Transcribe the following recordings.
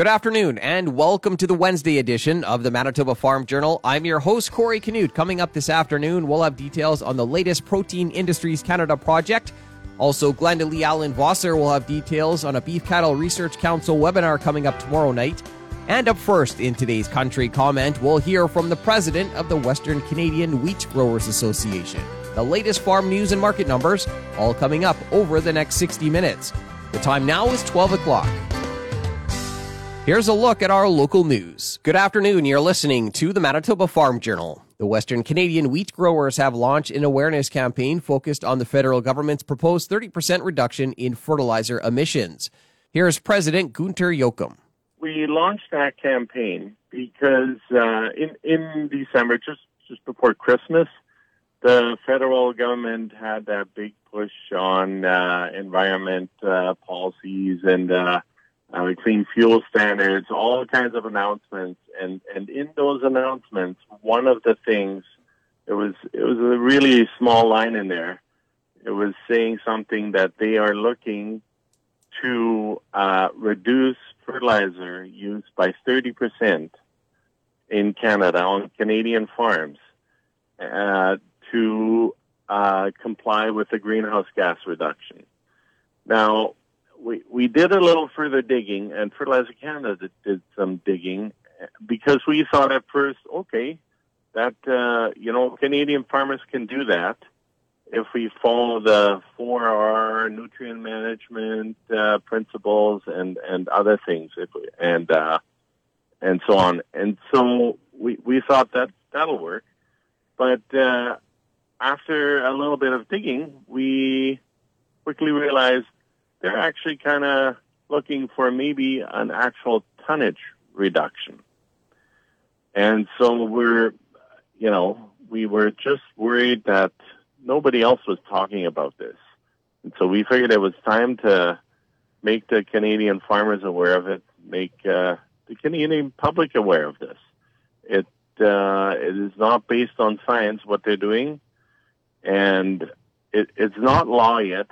Good afternoon, and welcome to the Wednesday edition of the Manitoba Farm Journal. I'm your host, Corey Canute. Coming up this afternoon, we'll have details on the latest Protein Industries Canada project. Also, Glenda Lee Allen Vossler will have details on a Beef Cattle Research Council webinar coming up tomorrow night. And up first in today's country comment, we'll hear from the president of the Western Canadian Wheat Growers Association. The latest farm news and market numbers, all coming up over the next 60 minutes. The time now is 12 o'clock. Here's a look at our local news. Good afternoon. You're listening to the Manitoba Farm Journal. The Western Canadian wheat growers have launched an awareness campaign focused on the federal government's proposed 30% reduction in fertilizer emissions. Here's President Gunter Jochum. We launched that campaign because uh, in in December, just just before Christmas, the federal government had that big push on uh, environment uh, policies and uh, clean fuel standards, all kinds of announcements, and and in those announcements, one of the things it was it was a really small line in there. It was saying something that they are looking to uh, reduce fertilizer use by thirty percent in Canada on Canadian farms uh, to uh, comply with the greenhouse gas reduction. Now, we we did a little further digging, and Fertilizer Canada did, did some digging because we thought at first, okay, that uh, you know Canadian farmers can do that if we follow the four R nutrient management uh, principles and and other things, if we, and uh, and so on. And so we we thought that that'll work, but uh, after a little bit of digging, we quickly realized they're actually kind of looking for maybe an actual tonnage reduction. And so we're, you know, we were just worried that nobody else was talking about this. And so we figured it was time to make the Canadian farmers aware of it, make uh, the Canadian public aware of this. It uh, it is not based on science what they're doing, and it, it's not law yet.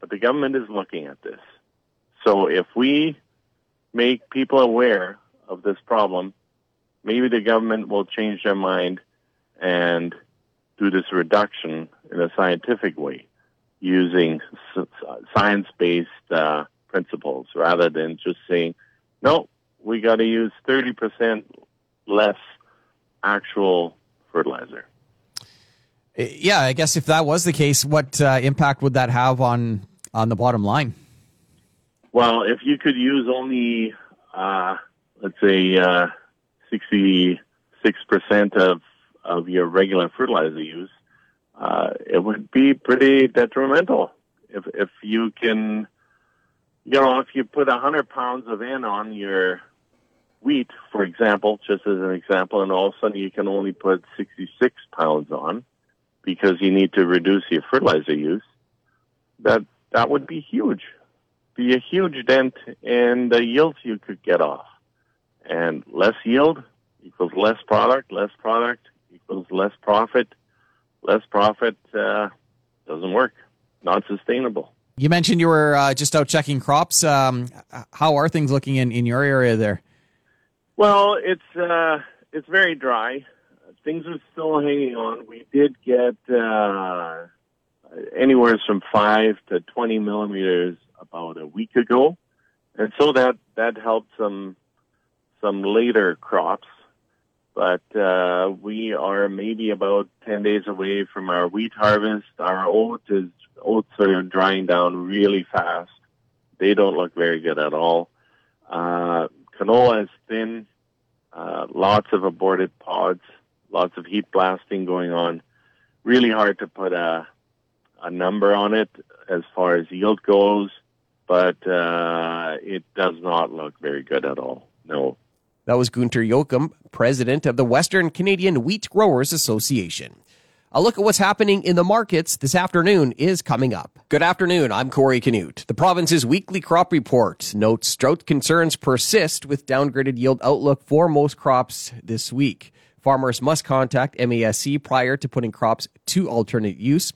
But the government is looking at this. So if we make people aware of this problem, maybe the government will change their mind and do this reduction in a scientific way using science based uh, principles rather than just saying, no, we got to use 30% less actual fertilizer. Yeah, I guess if that was the case, what uh, impact would that have on on the bottom line? Well, if you could use only, uh, let's say, uh, 66% of, of your regular fertilizer use, uh, it would be pretty detrimental. If, if you can, you know, if you put 100 pounds of N on your wheat, for example, just as an example, and all of a sudden you can only put 66 pounds on because you need to reduce your fertilizer use, that that would be huge. Be a huge dent in the yields you could get off. And less yield equals less product, less product equals less profit. Less profit uh, doesn't work, not sustainable. You mentioned you were uh, just out checking crops. Um, how are things looking in, in your area there? Well, it's uh, it's very dry. Things are still hanging on. We did get uh, anywhere from five to 20 millimeters about a week ago. And so that, that helped some, some later crops. But, uh, we are maybe about 10 days away from our wheat harvest. Our oats is, oats are drying down really fast. They don't look very good at all. Uh, canola is thin, uh, lots of aborted pods, lots of heat blasting going on. Really hard to put a, a number on it as far as yield goes, but uh, it does not look very good at all. No. That was Gunter Jochum, president of the Western Canadian Wheat Growers Association. A look at what's happening in the markets this afternoon is coming up. Good afternoon. I'm Corey Canute. The province's weekly crop report notes drought concerns persist with downgraded yield outlook for most crops this week. Farmers must contact MASC prior to putting crops to alternate use.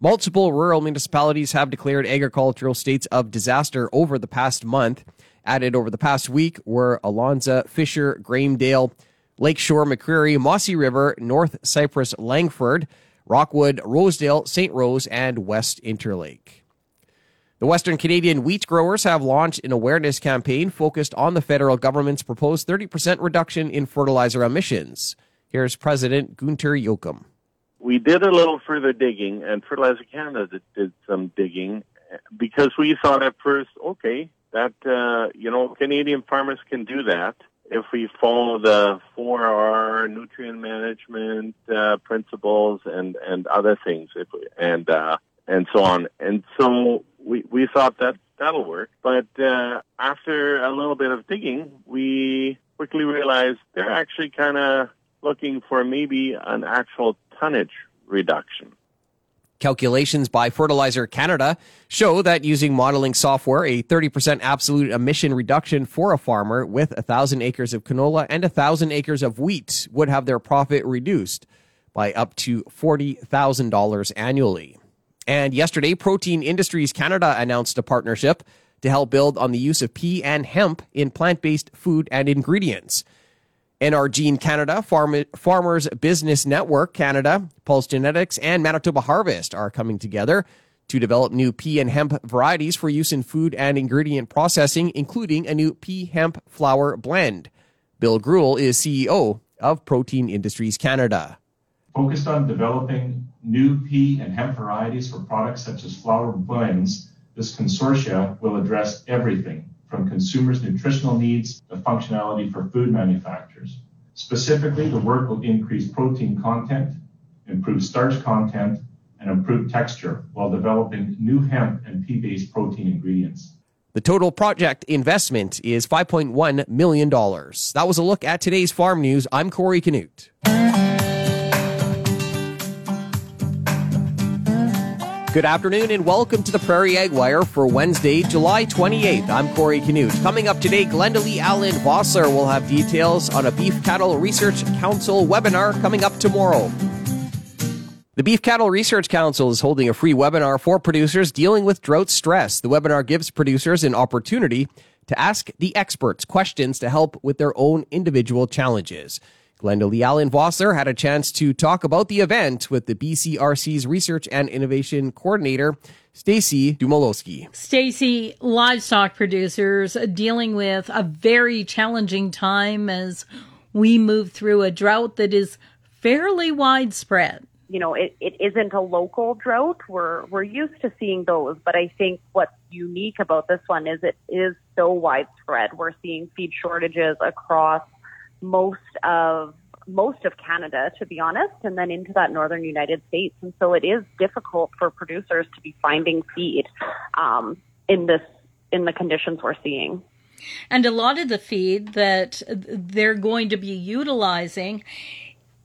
Multiple rural municipalities have declared agricultural states of disaster over the past month. Added over the past week were Alonsa, Fisher, Grahamdale, Lakeshore, McCreary, Mossy River, North Cypress, Langford, Rockwood, Rosedale, St. Rose, and West Interlake. The Western Canadian wheat growers have launched an awareness campaign focused on the federal government's proposed 30% reduction in fertilizer emissions. Here's President Gunter Jochum. We did a little further digging, and Fertilizer Canada did some digging because we thought at first, okay, that, uh, you know, Canadian farmers can do that if we follow the 4R nutrient management uh, principles and, and other things, if we, and uh, and so on. And so we we thought that that'll work. But uh, after a little bit of digging, we quickly realized they're actually kind of looking for maybe an actual tonnage reduction. Calculations by Fertilizer Canada show that using modeling software, a 30% absolute emission reduction for a farmer with 1,000 acres of canola and 1,000 acres of wheat would have their profit reduced by up to $40,000 annually. And yesterday, Protein Industries Canada announced a partnership to help build on the use of pea and hemp in plant based food and ingredients. NRGene Canada, Farm- Farmers Business Network Canada, Pulse Genetics, and Manitoba Harvest are coming together to develop new pea and hemp varieties for use in food and ingredient processing, including a new pea hemp flour blend. Bill Greuel is CEO of Protein Industries Canada. Focused on developing new pea and hemp varieties for products such as flour blends, this consortia will address everything from consumers' nutritional needs to functionality for food manufacturers. Specifically, the work will increase protein content, improve starch content, and improve texture while developing new hemp and pea based protein ingredients. The total project investment is $5.1 million. That was a look at today's farm news. I'm Corey Canute. Good afternoon and welcome to the Prairie Ag Wire for Wednesday, July 28th. I'm Corey Canute. Coming up today, Glenda Lee Allen Vossler will have details on a Beef Cattle Research Council webinar coming up tomorrow. The Beef Cattle Research Council is holding a free webinar for producers dealing with drought stress. The webinar gives producers an opportunity to ask the experts questions to help with their own individual challenges. Glenda Lee Allen Vossler had a chance to talk about the event with the BCRC's Research and Innovation Coordinator, Stacy Domolewski. Stacy, livestock producers dealing with a very challenging time as we move through a drought that is fairly widespread. You know, it, it isn't a local drought. We're we're used to seeing those, but I think what's unique about this one is it is so widespread. We're seeing feed shortages across most of most of Canada, to be honest, and then into that northern United States. And so it is difficult for producers to be finding feed um, in this in the conditions we're seeing. And a lot of the feed that they're going to be utilizing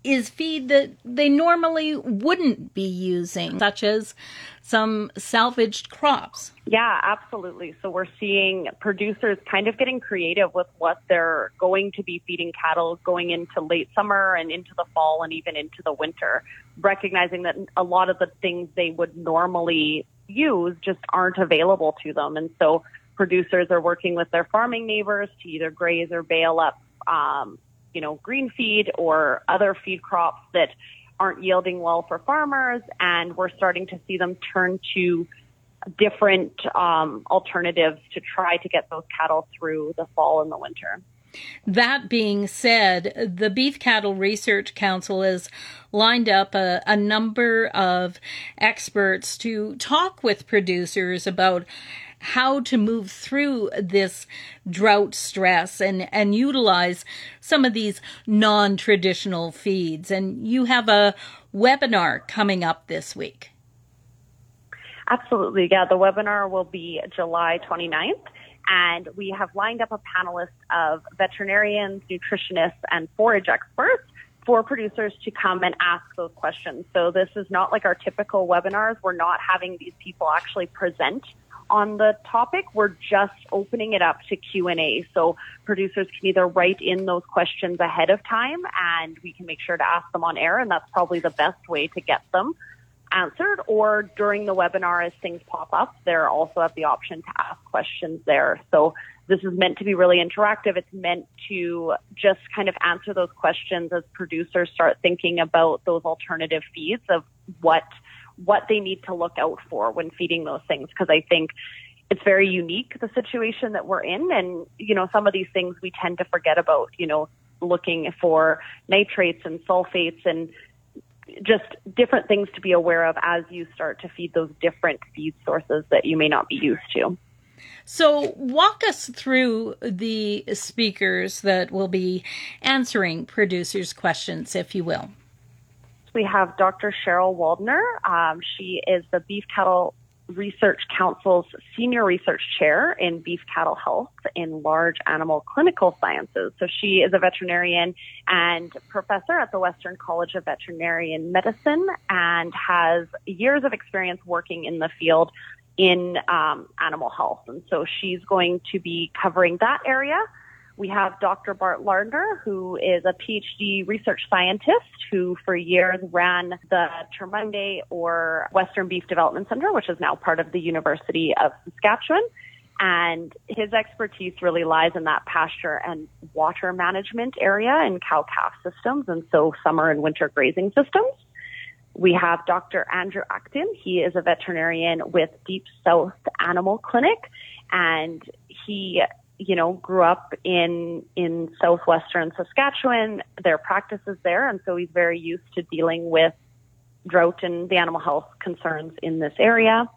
is feed that they normally wouldn't be using, such as some salvaged crops. Yeah, absolutely. So we're seeing producers kind of getting creative with what they're going to be feeding cattle going into late summer and into the fall and even into the winter, recognizing that a lot of the things they would normally use just aren't available to them. And so producers are working with their farming neighbors to either graze or bale up um, you know, green feed or other feed crops that aren't yielding well for farmers, and we're starting to see them turn to different um, alternatives to try to get those cattle through the fall and the winter. That being said, the Beef Cattle Research Council has lined up a, a, number of experts to talk with producers about how to move through this drought stress and, and utilize some of these non traditional feeds. And you have a webinar coming up this week. Absolutely. Yeah, the webinar will be July 29th. And we have lined up a panelist of veterinarians, nutritionists, and forage experts for producers to come and ask those questions. So this is not like our typical webinars. We're not having these people actually present on the topic. We're just opening it up to Q&A. So producers can either write in those questions ahead of time and we can make sure to ask them on air. And that's probably the best way to get them answered or during the webinar as things pop up, they're also have the option to ask questions there. So this is meant to be really interactive. It's meant to just kind of answer those questions as producers start thinking about those alternative feeds of what what they need to look out for when feeding those things. Because I think it's very unique the situation that we're in, and you know some of these things we tend to forget about. You know, looking for nitrates and sulfates and just different things to be aware of as you start to feed those different feed sources that you may not be used to. So, walk us through the speakers that will be answering producers' questions, if you will. We have Dr. Cheryl Waldner. Um, she is the Beef Cattle Research Council's Senior Research Chair in Beef Cattle Health in Large Animal Clinical Sciences. So she is a veterinarian and professor at the Western College of Veterinarian Medicine and has years of experience working in the field in um, animal health. And so she's going to be covering that area. We have Dr. Bart Lardner, who is a PhD research scientist who for years ran the Termuende or Western Beef Development Center, which is now part of the University of Saskatchewan. And his expertise really lies in that pasture and water management area in cow calf systems, and so summer and winter grazing systems. We have Dr. Andrew Acton. He is a veterinarian with Deep South Animal Clinic, and he, you know, grew up in in southwestern Saskatchewan. Their practice is there, and so he's very used to dealing with drought and the animal health concerns in this area.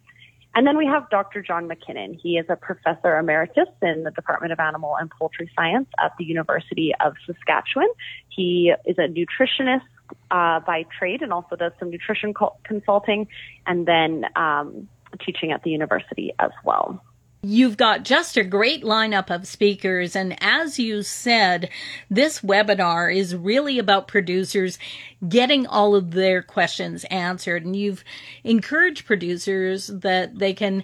And then we have Dr. John McKinnon. He is a professor emeritus in the Department of Animal and Poultry Science at the University of Saskatchewan. He is a nutritionist uh, by trade and also does some nutrition co- consulting and then um, teaching at the university as well. You've got just a great lineup of speakers. And as you said, this webinar is really about producers getting all of their questions answered. And you've encouraged producers that they can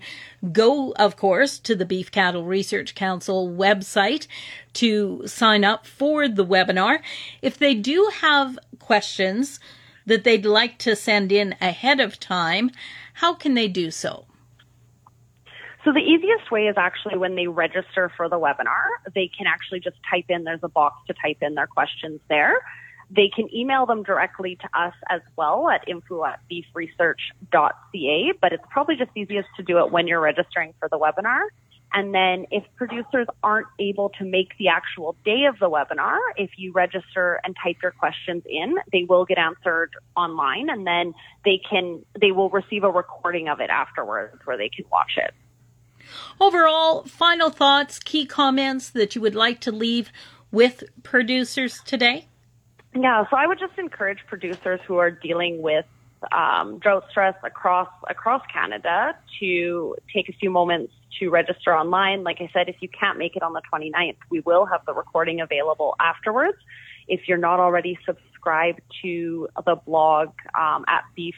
go, of course, to the Beef Cattle Research Council website to sign up for the webinar. If they do have questions that they'd like to send in ahead of time, how can they do so? So the easiest way is actually when they register for the webinar, they can actually just type in, there's a box to type in their questions there. They can email them directly to us as well at info at beefresearch.ca, but it's probably just easiest to do it when you're registering for the webinar. And then if producers aren't able to make the actual day of the webinar, if you register and type your questions in, they will get answered online and then they can, they will receive a recording of it afterwards where they can watch it. Overall, final thoughts, key comments that you would like to leave with producers today? Yeah, so I would just encourage producers who are dealing with um, drought stress across across Canada to take a few moments to register online. Like I said, if you can't make it on the 29th, we will have the recording available afterwards. If you're not already subscribed to the blog um, at Beef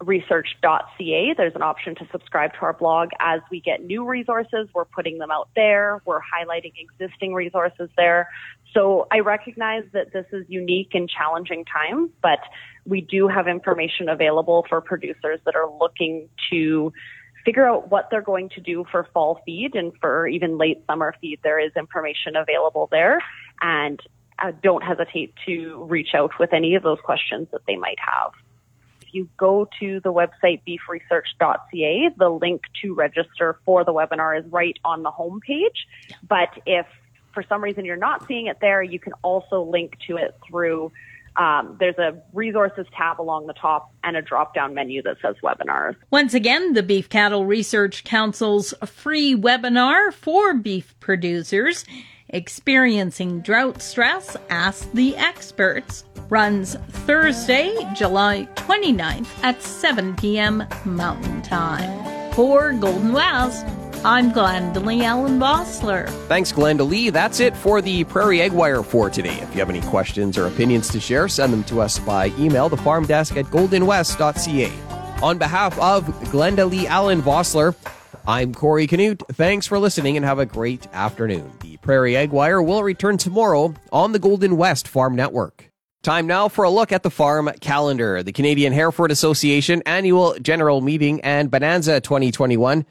research.ca. There's an option to subscribe to our blog. As we get new resources, we're putting them out there. We're highlighting existing resources there. So I recognize that this is unique and challenging times, but we do have information available for producers that are looking to figure out what they're going to do for fall feed and for even late summer feed. There is information available there and uh, don't hesitate to reach out with any of those questions that they might have you go to the website beefresearch.ca, the link to register for the webinar is right on the homepage. But if for some reason you're not seeing it there, you can also link to it through um, there's a resources tab along the top and a drop down menu that says webinars. Once again, the Beef Cattle Research Council's free webinar for beef producers experiencing drought stress Ask the Experts runs Thursday, July 29th at 7 p.m. Mountain Time. For Golden West, I'm Glendalee Allen Vossler. Thanks, Glendalee. That's it for the Prairie Ag Wire for today. If you have any questions or opinions to share, send them to us by email, the farm desk at goldenwest.ca. On behalf of Glendalee Allen Vossler, I'm Corey Canute. Thanks for listening and have a great afternoon. The Prairie Ag Wire will return tomorrow on the Golden West Farm Network. Time now for a look at the farm calendar. The Canadian Hereford Association annual general meeting and Bonanza 2021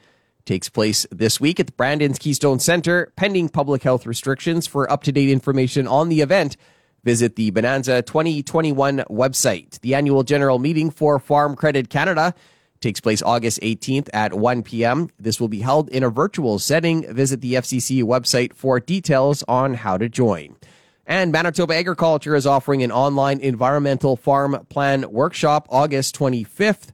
takes place this week at the Brandon's Keystone Center, pending public health restrictions. For up to date information on the event, visit the Bonanza 2021 website. The annual general meeting for Farm Credit Canada takes place August 18th at 1 p.m. This will be held in a virtual setting. Visit the FCC website for details on how to join. And Manitoba Agriculture is offering an online environmental farm plan workshop August 25th.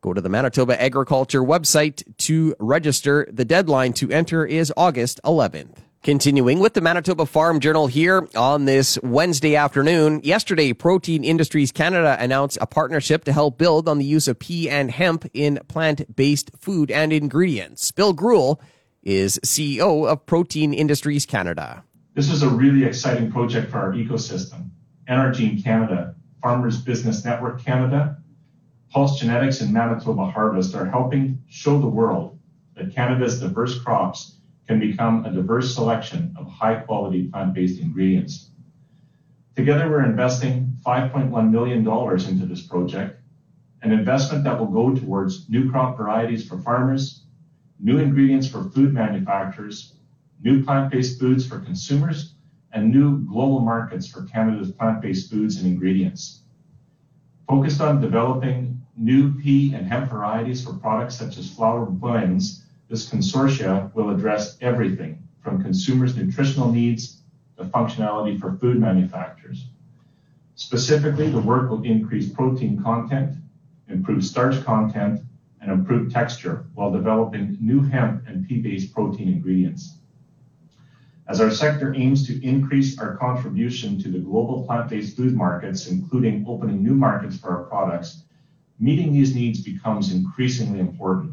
Go to the Manitoba Agriculture website to register. The deadline to enter is August 11th. Continuing with the Manitoba Farm Journal here on this Wednesday afternoon. Yesterday, Protein Industries Canada announced a partnership to help build on the use of pea and hemp in plant-based food and ingredients. Bill Greuel is CEO of Protein Industries Canada. This is a really exciting project for our ecosystem. NRGene Canada, Farmers Business Network Canada, Pulse Genetics and Manitoba Harvest are helping show the world that Canada's diverse crops can become a diverse selection of high quality plant based ingredients. Together, we're investing $5.1 million into this project, an investment that will go towards new crop varieties for farmers, new ingredients for food manufacturers, new plant based foods for consumers, and new global markets for Canada's plant based foods and ingredients. Focused on developing new pea and hemp varieties for products such as flour blends, this consortia will address everything from consumers' nutritional needs to functionality for food manufacturers. Specifically, the work will increase protein content, improve starch content, and improve texture while developing new hemp and pea-based protein ingredients. As our sector aims to increase our contribution to the global plant-based food markets, including opening new markets for our products, meeting these needs becomes increasingly important.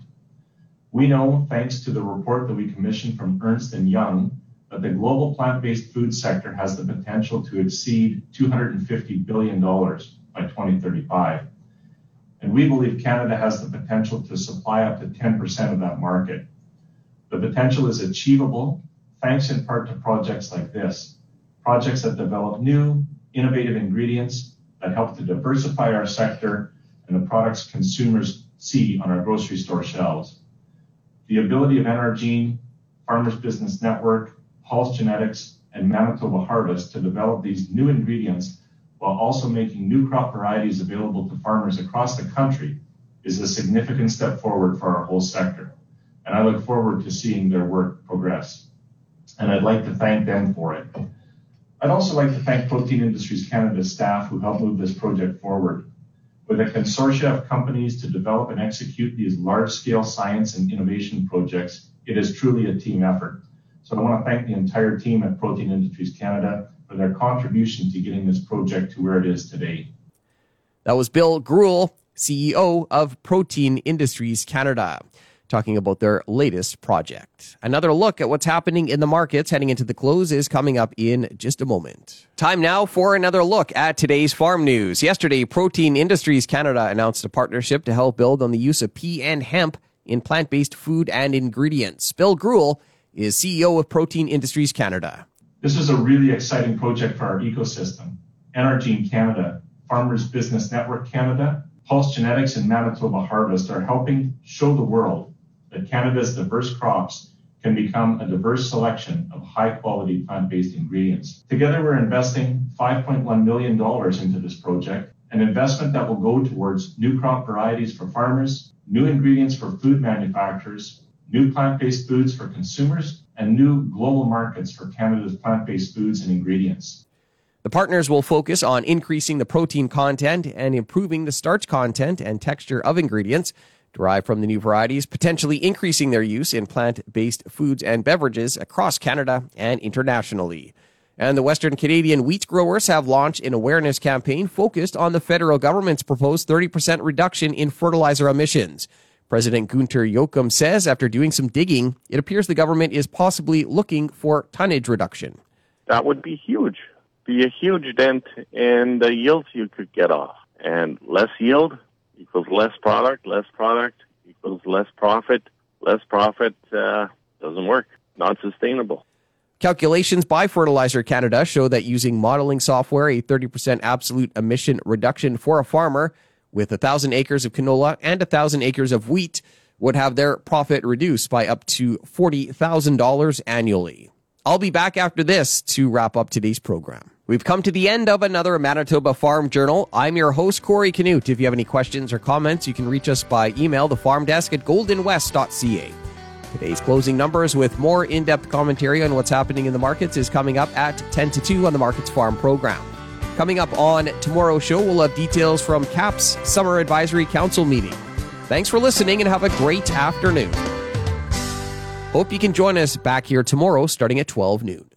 We know, thanks to the report that we commissioned from Ernst & Young, that the global plant-based food sector has the potential to exceed $250 billion by 2035. And we believe Canada has the potential to supply up to 10% of that market. The potential is achievable thanks in part to projects like this, projects that develop new, innovative ingredients that help to diversify our sector and the products consumers see on our grocery store shelves. The ability of NRGene, Farmers Business Network, Pulse Genetics, and Manitoba Harvest to develop these new ingredients while also making new crop varieties available to farmers across the country is a significant step forward for our whole sector. And I look forward to seeing their work progress. And I'd like to thank them for it. I'd also like to thank Protein Industries Canada staff who helped move this project forward. With a consortia of companies to develop and execute these large-scale science and innovation projects, it is truly a team effort. So I want to thank the entire team at Protein Industries Canada for their contribution to getting this project to where it is today. That was Bill Greuel, CEO of Protein Industries Canada talking about their latest project. Another look at what's happening in the markets heading into the close is coming up in just a moment. Time now for another look at today's farm news. Yesterday, Protein Industries Canada announced a partnership to help build on the use of pea and hemp in plant based food and ingredients. Bill Greuel is CEO of Protein Industries Canada. This is a really exciting project for our ecosystem. NRGene Canada, Farmers Business Network Canada, Pulse Genetics, and Manitoba Harvest are helping show the world that Canada's diverse crops can become a diverse selection of high quality plant based ingredients. Together, we're investing $5.1 million into this project, an investment that will go towards new crop varieties for farmers, new ingredients for food manufacturers, new plant based foods for consumers, and new global markets for Canada's plant based foods and ingredients. The partners will focus on increasing the protein content and improving the starch content and texture of ingredients derived from the new varieties, potentially increasing their use in plant based foods and beverages across Canada and internationally. And the Western Canadian wheat growers have launched an awareness campaign focused on the federal government's proposed 30% reduction in fertilizer emissions. President Gunter Jochum says after doing some digging, it appears the government is possibly looking for tonnage reduction. That would be huge. Be a huge dent in the yields you could get off. And less yield, equals less product, less product equals less profit, less profit uh, doesn't work, not sustainable. Calculations by Fertilizer Canada show that using modeling software, a 30% absolute emission reduction for a farmer with 1,000 acres of canola and 1,000 acres of wheat would have their profit reduced by up to $40,000 annually. I'll be back after this to wrap up today's program. We've come to the end of another Manitoba Farm Journal. I'm your host, Corey Canute. If you have any questions or comments, you can reach us by email, the farm desk at goldenwest.ca. Today's closing numbers with more in depth commentary on what's happening in the markets is coming up at 10 to 2 on the Markets Farm program. Coming up on tomorrow's show, we'll have details from KAP's Summer Advisory Council meeting. Thanks for listening and have a great afternoon. Hope you can join us back here tomorrow starting at 12 noon.